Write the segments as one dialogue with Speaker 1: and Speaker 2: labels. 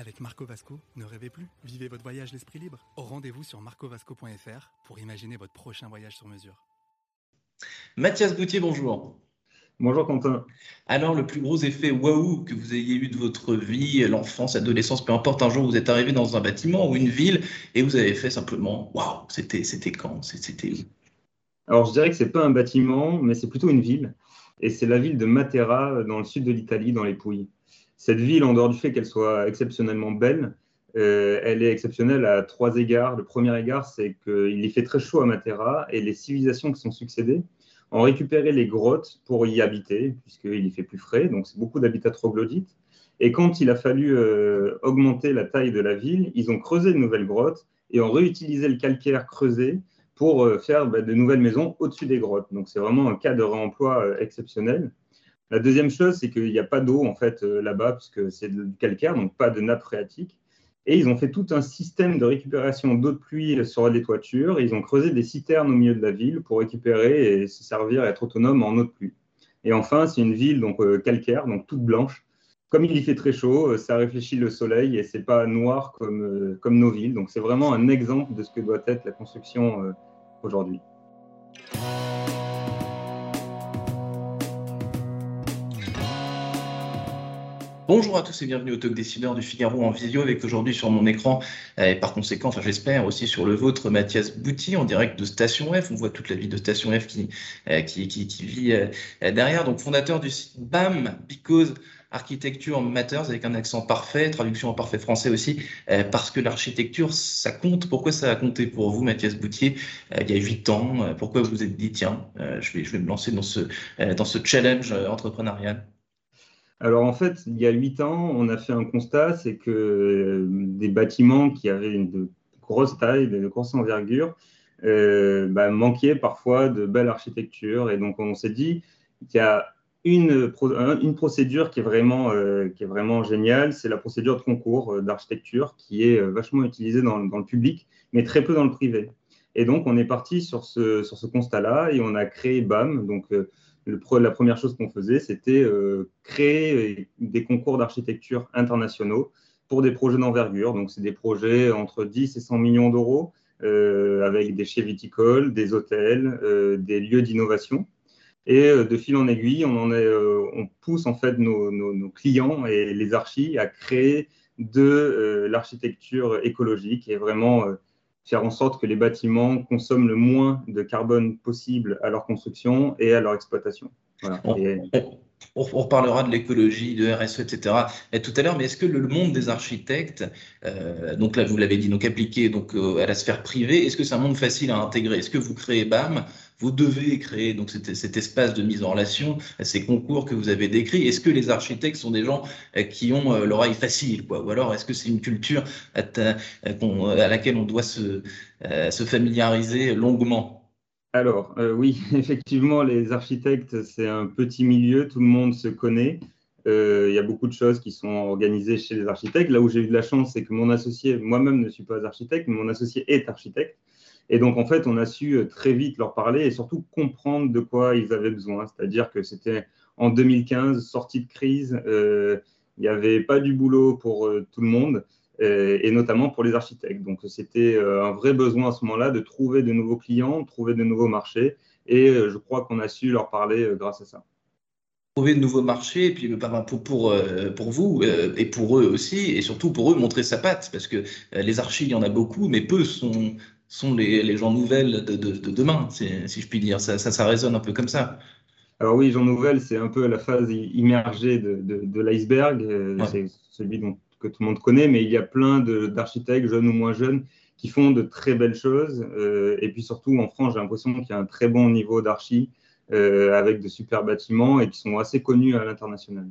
Speaker 1: Avec Marco Vasco, ne rêvez plus, vivez votre voyage l'esprit libre. Au rendez-vous sur marcovasco.fr pour imaginer votre prochain voyage sur mesure.
Speaker 2: Mathias Boutier, bonjour.
Speaker 3: Bonjour Quentin.
Speaker 2: Alors, le plus gros effet waouh que vous ayez eu de votre vie, l'enfance, l'adolescence, peu importe, un jour vous êtes arrivé dans un bâtiment ou une ville et vous avez fait simplement waouh, c'était, c'était quand C'était où?
Speaker 3: Alors, je dirais que c'est pas un bâtiment, mais c'est plutôt une ville. Et c'est la ville de Matera, dans le sud de l'Italie, dans les Pouilles. Cette ville, en dehors du fait qu'elle soit exceptionnellement belle, euh, elle est exceptionnelle à trois égards. Le premier égard, c'est qu'il y fait très chaud à Matera et les civilisations qui sont succédées ont récupéré les grottes pour y habiter, puisqu'il y fait plus frais, donc c'est beaucoup d'habitats troglodytes. Et quand il a fallu euh, augmenter la taille de la ville, ils ont creusé de nouvelles grottes et ont réutilisé le calcaire creusé pour euh, faire bah, de nouvelles maisons au-dessus des grottes. Donc c'est vraiment un cas de réemploi exceptionnel. La deuxième chose, c'est qu'il n'y a pas d'eau en fait là-bas, puisque c'est du calcaire, donc pas de nappe phréatique. Et ils ont fait tout un système de récupération d'eau de pluie sur les toitures. Ils ont creusé des citernes au milieu de la ville pour récupérer et se servir, être autonome en eau de pluie. Et enfin, c'est une ville donc euh, calcaire, donc toute blanche. Comme il y fait très chaud, euh, ça réfléchit le soleil et c'est pas noir comme, euh, comme nos villes. Donc c'est vraiment un exemple de ce que doit être la construction aujourd'hui.
Speaker 2: Bonjour à tous et bienvenue au Talk Décideur du Figaro en visio avec aujourd'hui sur mon écran et par conséquent, enfin, j'espère aussi sur le vôtre, Mathias Bouty en direct de Station F. On voit toute la vie de Station F qui, euh, qui, qui, vit euh, derrière. Donc fondateur du site BAM, Because Architecture Matters avec un accent parfait, traduction en parfait français aussi, euh, parce que l'architecture, ça compte. Pourquoi ça a compté pour vous, Mathias Boutier, il y a huit ans Pourquoi vous vous êtes dit, tiens, je, vais, je vais me lancer dans ce, dans ce challenge entrepreneurial?
Speaker 3: Alors en fait, il y a huit ans, on a fait un constat, c'est que euh, des bâtiments qui avaient une grosse taille, de grosse envergure, euh, bah, manquaient parfois de belle architecture. Et donc on s'est dit qu'il y a une, procédure qui est vraiment, euh, qui est vraiment géniale, c'est la procédure de concours d'architecture qui est vachement utilisée dans, le public, mais très peu dans le privé. Et donc on est parti sur ce, constat-là et on a créé BAM, la première chose qu'on faisait, c'était euh, créer euh, des concours d'architecture internationaux pour des projets d'envergure. Donc, c'est des projets entre 10 et 100 millions d'euros euh, avec des chais viticoles, des hôtels, des lieux d'innovation. Et de fil en aiguille, on, pousse en fait nos, nos, clients et les archis à créer de l'architecture écologique et vraiment faire en sorte que les bâtiments consomment le moins de carbone possible à leur construction et à leur exploitation.
Speaker 2: On, reparlera de l'écologie, de RSE, etc. Et tout à l'heure, mais est-ce que le monde des architectes, euh, donc là vous l'avez dit, donc appliqué donc, euh, à la sphère privée, est-ce que c'est un monde facile à intégrer? Est-ce que vous créez BAM vous devez créer donc cet, espace de mise en relation, ces concours que vous avez décrits. Est-ce que les architectes sont des gens euh, qui ont euh, l'oreille facile, quoi? Ou alors est-ce que c'est une culture à, laquelle on doit euh, se familiariser longuement?
Speaker 3: Alors, oui, effectivement, les architectes, c'est un petit milieu, tout le monde se connaît. Il y a beaucoup de choses qui sont organisées chez les architectes. Là où j'ai eu de la chance, c'est que mon associé, moi-même ne suis pas architecte, mais mon associé est architecte. Et donc, en fait, on a su euh, très vite leur parler et surtout comprendre de quoi ils avaient besoin. C'est-à-dire que c'était en 2015, sortie de crise, euh, il n'y avait pas du boulot pour euh, tout le monde, et notamment pour les architectes. Donc, c'était un vrai besoin à ce moment-là de trouver de nouveaux clients, trouver de nouveaux marchés, et je crois qu'on a su leur parler grâce à ça
Speaker 2: trouver de nouveaux marchés, et puis pour, pour, pour vous et pour eux aussi, et surtout pour eux montrer sa patte, parce que les archis, il y en a beaucoup, mais peu sont, sont les, les gens nouvelles de, de, demain, si je puis dire. Ça, ça, résonne un peu comme ça.
Speaker 3: Alors oui, gens nouvelles, c'est un peu la phase immergée de, de l'iceberg. Euh, c'est celui dont, que tout le monde connaît, mais il y a plein d'architectes, jeunes ou moins jeunes, qui font de très belles choses. Euh, et puis surtout, en France, j'ai l'impression qu'il y a un très bon niveau d'archi, euh, avec de super bâtiments et qui sont assez connus à l'international.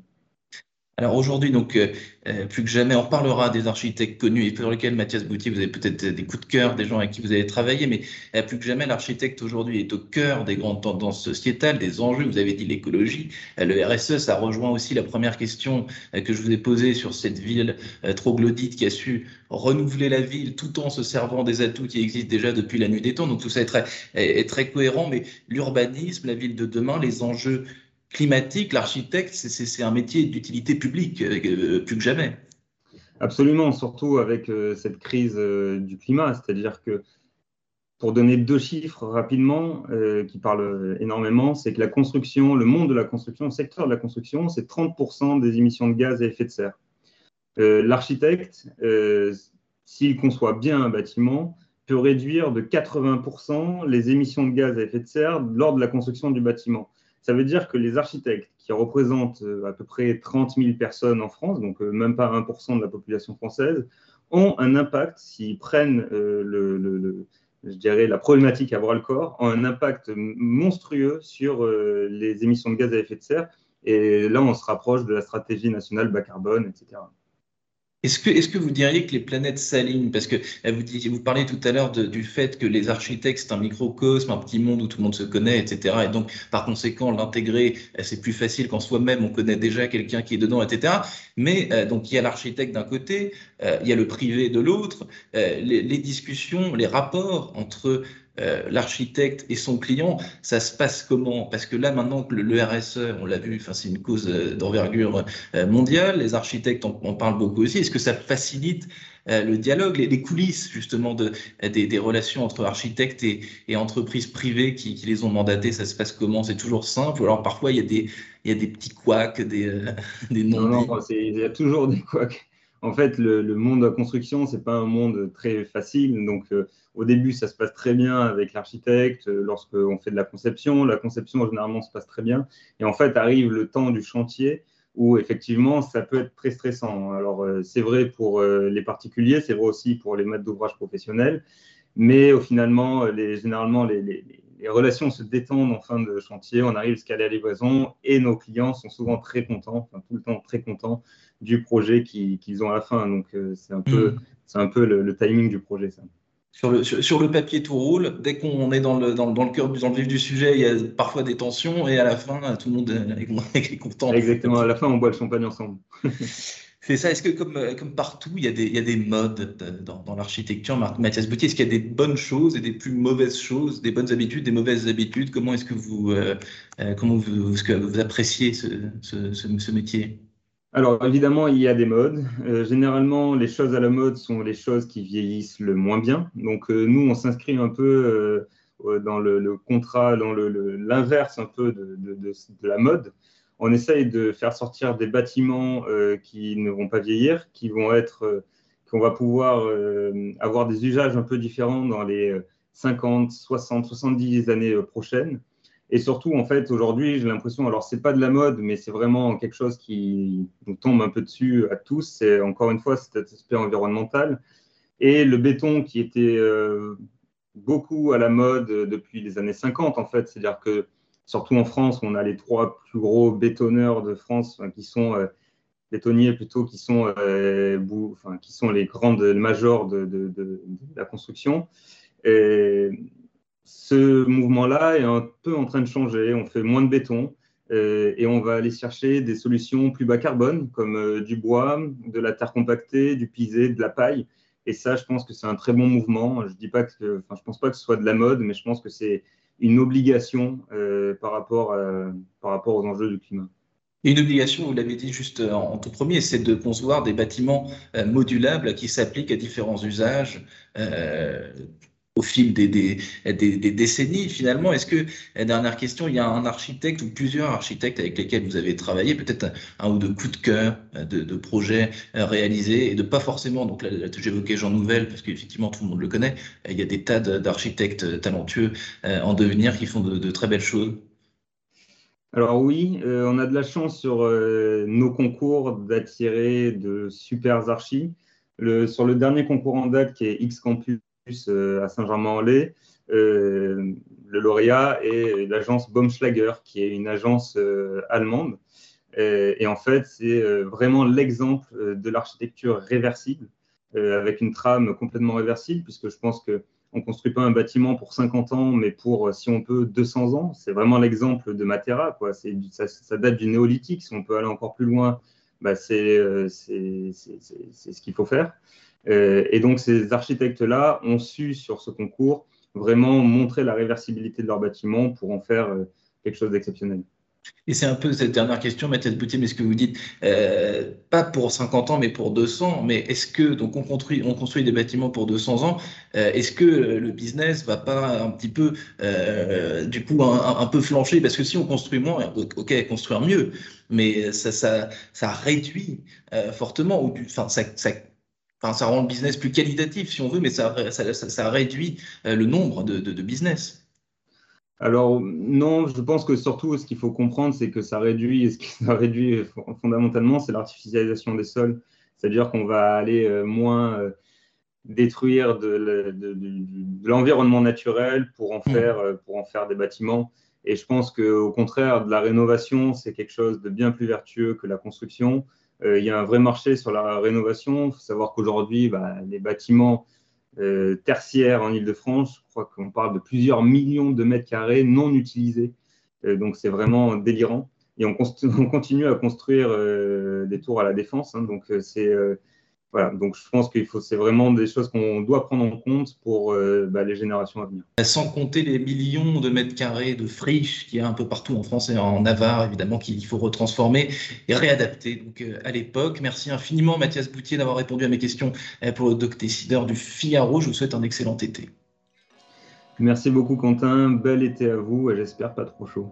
Speaker 2: Alors aujourd'hui, donc euh, euh, plus que jamais, on parlera des architectes connus et pour lesquels Mathias Boutier, vous avez peut-être des coups de cœur, des gens avec qui vous avez travaillé, mais euh, plus que jamais, l'architecte aujourd'hui est au cœur des grandes tendances sociétales, des enjeux. Vous avez dit l'écologie, le RSE, ça rejoint aussi la première question que je vous ai posée sur cette ville troglodyte qui a su renouveler la ville tout en se servant des atouts qui existent déjà depuis la nuit des temps. Donc tout ça est très, est très cohérent, mais l'urbanisme, la ville de demain, les enjeux climatique, l'architecte, c'est un métier d'utilité publique, euh, plus que jamais.
Speaker 3: Absolument, surtout avec euh, cette crise euh, du climat. C'est-à-dire que, pour donner deux chiffres rapidement, qui parlent énormément, c'est que la construction, le monde de la construction, le secteur de la construction, c'est 30% des émissions de gaz à effet de serre. L'architecte, s'il conçoit bien un bâtiment, peut réduire de 80% les émissions de gaz à effet de serre lors de la construction du bâtiment. Ça veut dire que les architectes, qui représentent euh, à peu près 30 000 personnes en France, donc euh, même pas 1% de la population française, ont un impact, s'ils prennent euh, la problématique à bras le corps, ont un impact monstrueux sur les émissions de gaz à effet de serre. Et là, on se rapproche de la stratégie nationale bas carbone, etc.
Speaker 2: Est-ce que, est que, vous diriez que les planètes s'alignent? Parce que euh, vous, vous parlez tout à l'heure du fait que les architectes, c'est un microcosme, un petit monde où tout le monde se connaît, etc. Et donc, par conséquent, l'intégrer, euh, c'est plus facile qu'en soi-même, on connaît déjà quelqu'un qui est dedans, etc. Mais euh, donc, il y a l'architecte d'un côté, il y a le privé de l'autre. les, les, discussions, les rapports entre euh, l'architecte et son client, ça se passe comment? Parce que là, maintenant que le, RSE, on l'a vu, c'est une cause euh, d'envergure euh, mondiale, les architectes en, parlent beaucoup aussi. Est-ce que ça facilite le dialogue, les, coulisses justement de, des, relations entre architectes et, et entreprises privées qui, les ont mandatés Ça se passe comment? C'est toujours simple? Ou alors parfois il y a des, il y a des petits couacs, des, des
Speaker 3: non Non, non, il y a toujours des couacs. En fait, le, monde de la construction, c'est pas un monde très facile. Donc, au début, ça se passe très bien avec l'architecte euh, lorsqu'on fait de la conception. La conception, généralement, se passe très bien. Et en fait, arrive le temps du chantier où effectivement, ça peut être très stressant. Alors, euh, c'est vrai pour euh, les particuliers, c'est vrai aussi pour les maîtres d'ouvrage professionnels. Mais finalement, les, généralement, les, relations se détendent en fin de chantier. On arrive jusqu'à la livraison et nos clients sont souvent très contents, enfin, tout le temps très contents du projet qu'ils ont à la fin. Donc, c'est un peu, mmh. c'est un peu le, le timing du projet, ça
Speaker 2: sur le, sur, le papier, tout roule. Dès qu'on est dans le, dans, dans le cœur, dans le vif du sujet, il y a parfois des tensions et à la fin, tout le monde est content.
Speaker 3: Exactement, à la fin, on boit le champagne ensemble.
Speaker 2: C'est ça. Est-ce que, comme, comme partout, il y a des, modes dans, dans l'architecture, Mathias Boutier Est-ce qu'il y a des bonnes choses et des plus mauvaises choses, des bonnes habitudes, des mauvaises habitudes? Comment est-ce que vous, euh, euh, comment vous, que vous appréciez ce, métier?
Speaker 3: Alors évidemment, il y a des modes. Euh, généralement, les choses à la mode sont les choses qui vieillissent le moins bien. Donc euh, nous, on s'inscrit un peu euh, dans le, contrat, dans l'inverse un peu de, la mode. On essaye de faire sortir des bâtiments qui ne vont pas vieillir, qui vont être, qu'on va pouvoir avoir des usages un peu différents dans les 50, 60, 70 années prochaines. Et surtout, en fait, aujourd'hui, j'ai l'impression, alors c'est pas de la mode, mais c'est vraiment quelque chose qui nous tombe un peu dessus à tous. C'est encore une fois cet aspect environnemental. Et le béton qui était euh, beaucoup à la mode depuis les années 50, en fait, c'est-à-dire que surtout en France, on a les trois plus gros bétonneurs de France qui sont euh, bétonniers plutôt, qui sont, euh, qui sont les grandes majors de, la construction. Et ce mouvement-là est un peu en train de changer. On fait moins de béton euh, et on va aller chercher des solutions plus bas carbone, comme du bois, de la terre compactée, du pisé, de la paille. Et ça, je pense que c'est un très bon mouvement. Je dis pense pas que ce soit de la mode, mais je pense que c'est une obligation euh, par, rapport par rapport aux enjeux du climat.
Speaker 2: Une obligation, vous l'avez dit juste en, tout premier, c'est de concevoir des bâtiments modulables qui s'appliquent à différents usages au fil des, décennies finalement. Est-ce que, dernière question, il y a un architecte ou plusieurs architectes avec lesquels vous avez travaillé, peut-être un, ou deux coups de cœur de, projets euh, réalisés et de pas forcément, donc là, j'évoquais Jean Nouvel parce qu'effectivement tout le monde le connaît, il y a des tas d'architectes talentueux euh, en devenir qui font de, très belles choses.
Speaker 3: Alors oui, euh, on a de la chance sur nos concours d'attirer de super archis. Sur le dernier concours en date qui est X Campus euh, à Saint-Germain-en-Laye. Euh, le lauréat est l'agence Baumschlager, qui est une agence euh, allemande Et, en fait, c'est vraiment l'exemple de l'architecture réversible, avec une trame complètement réversible, puisque je pense que on construit pas un bâtiment pour 50 ans, mais pour, si on peut, 200 ans. C'est vraiment l'exemple de Matera. Quoi. Ça, ça, date du néolithique. Si on peut aller encore plus loin, bah, c'est ce qu'il faut faire. et donc, ces architectes-là ont su, sur ce concours, vraiment montrer la réversibilité de leur bâtiment pour en faire quelque chose d'exceptionnel.
Speaker 2: Et c'est un peu cette dernière question, Mathias Boutier, mais ce que vous dites, euh, pas pour 50 ans, mais pour 200, mais est-ce que, donc on construit, on construit des bâtiments pour 200 ans, euh, est-ce que le business va pas un petit peu, euh, du coup, un, peu flancher? Parce que si on construit moins, ok, construire mieux, mais ça, réduit fortement, ou enfin, ça, rend le business plus qualitatif, si on veut, mais ça, réduit le nombre de business.
Speaker 3: Alors non, je pense que surtout ce qu'il faut comprendre, c'est que ça réduit, ce qui ça réduit fondamentalement, c'est l'artificialisation des sols. C'est-à-dire qu'on va aller euh, moins euh, détruire de, l'environnement naturel pour en, mmh. faire, euh, pour en faire des bâtiments. Et je pense qu'au contraire, de la rénovation, c'est quelque chose de bien plus vertueux que la construction. il y a un vrai marché sur la rénovation. Il faut savoir qu'aujourd'hui, bah, les bâtiments euh, tertiaire en Ile-de-France. Je crois qu'on parle de plusieurs millions de mètres carrés non utilisés. Euh, donc c'est vraiment délirant. Et on, continue à construire euh, des tours à la défense. Hein. donc c'est voilà, donc je pense qu'il faut, c'est vraiment des choses qu'on doit prendre en compte pour euh, bah, les générations à venir.
Speaker 2: Sans compter les millions de mètres carrés de friches qu'il y a un peu partout en France et en Navarre, évidemment, qu'il faut retransformer et réadapter donc, euh, à l'époque. Merci infiniment, Mathias Boutier, d'avoir répondu à mes questions euh, pour le Doc Décideur du Figaro. Je vous souhaite un excellent été.
Speaker 3: Merci beaucoup, Quentin. Bel été à vous et j'espère pas trop chaud.